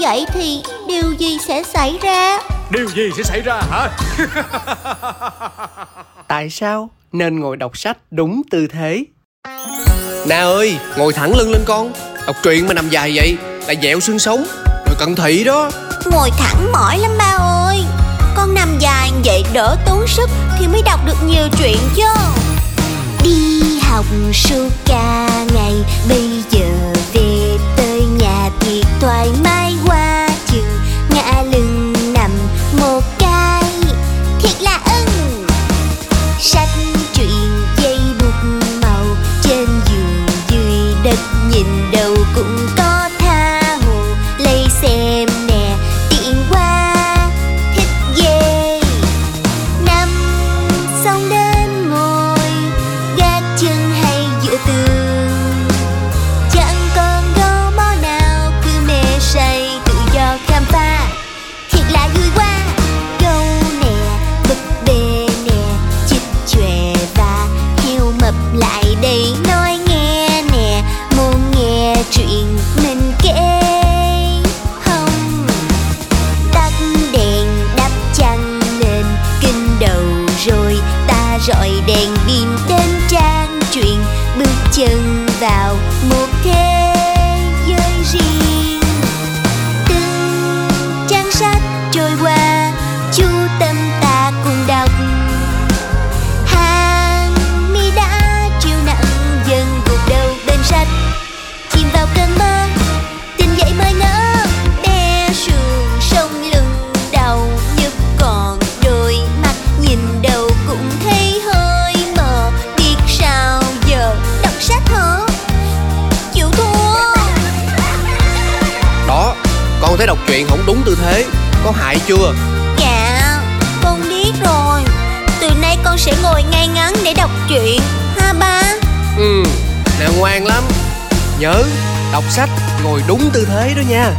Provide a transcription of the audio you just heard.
vậy thì điều gì sẽ xảy ra? Điều gì sẽ xảy ra hả? Tại sao nên ngồi đọc sách đúng tư thế? Nè ơi, ngồi thẳng lưng lên con. Đọc truyện mà nằm dài vậy Là dẹo xương sống. Rồi cận thị đó. Ngồi thẳng mỏi lắm ba ơi. Con nằm dài vậy đỡ tốn sức Thì mới đọc được nhiều chuyện chứ. Đi học suốt cả ngày Bây vào một thấy đọc truyện không đúng tư thế Có hại chưa? Dạ, con biết rồi. Từ nay con sẽ ngồi ngay ngắn để đọc truyện Ha ba? Ừ, nè ngoan lắm. Nhớ, đọc sách ngồi đúng tư thế đó nha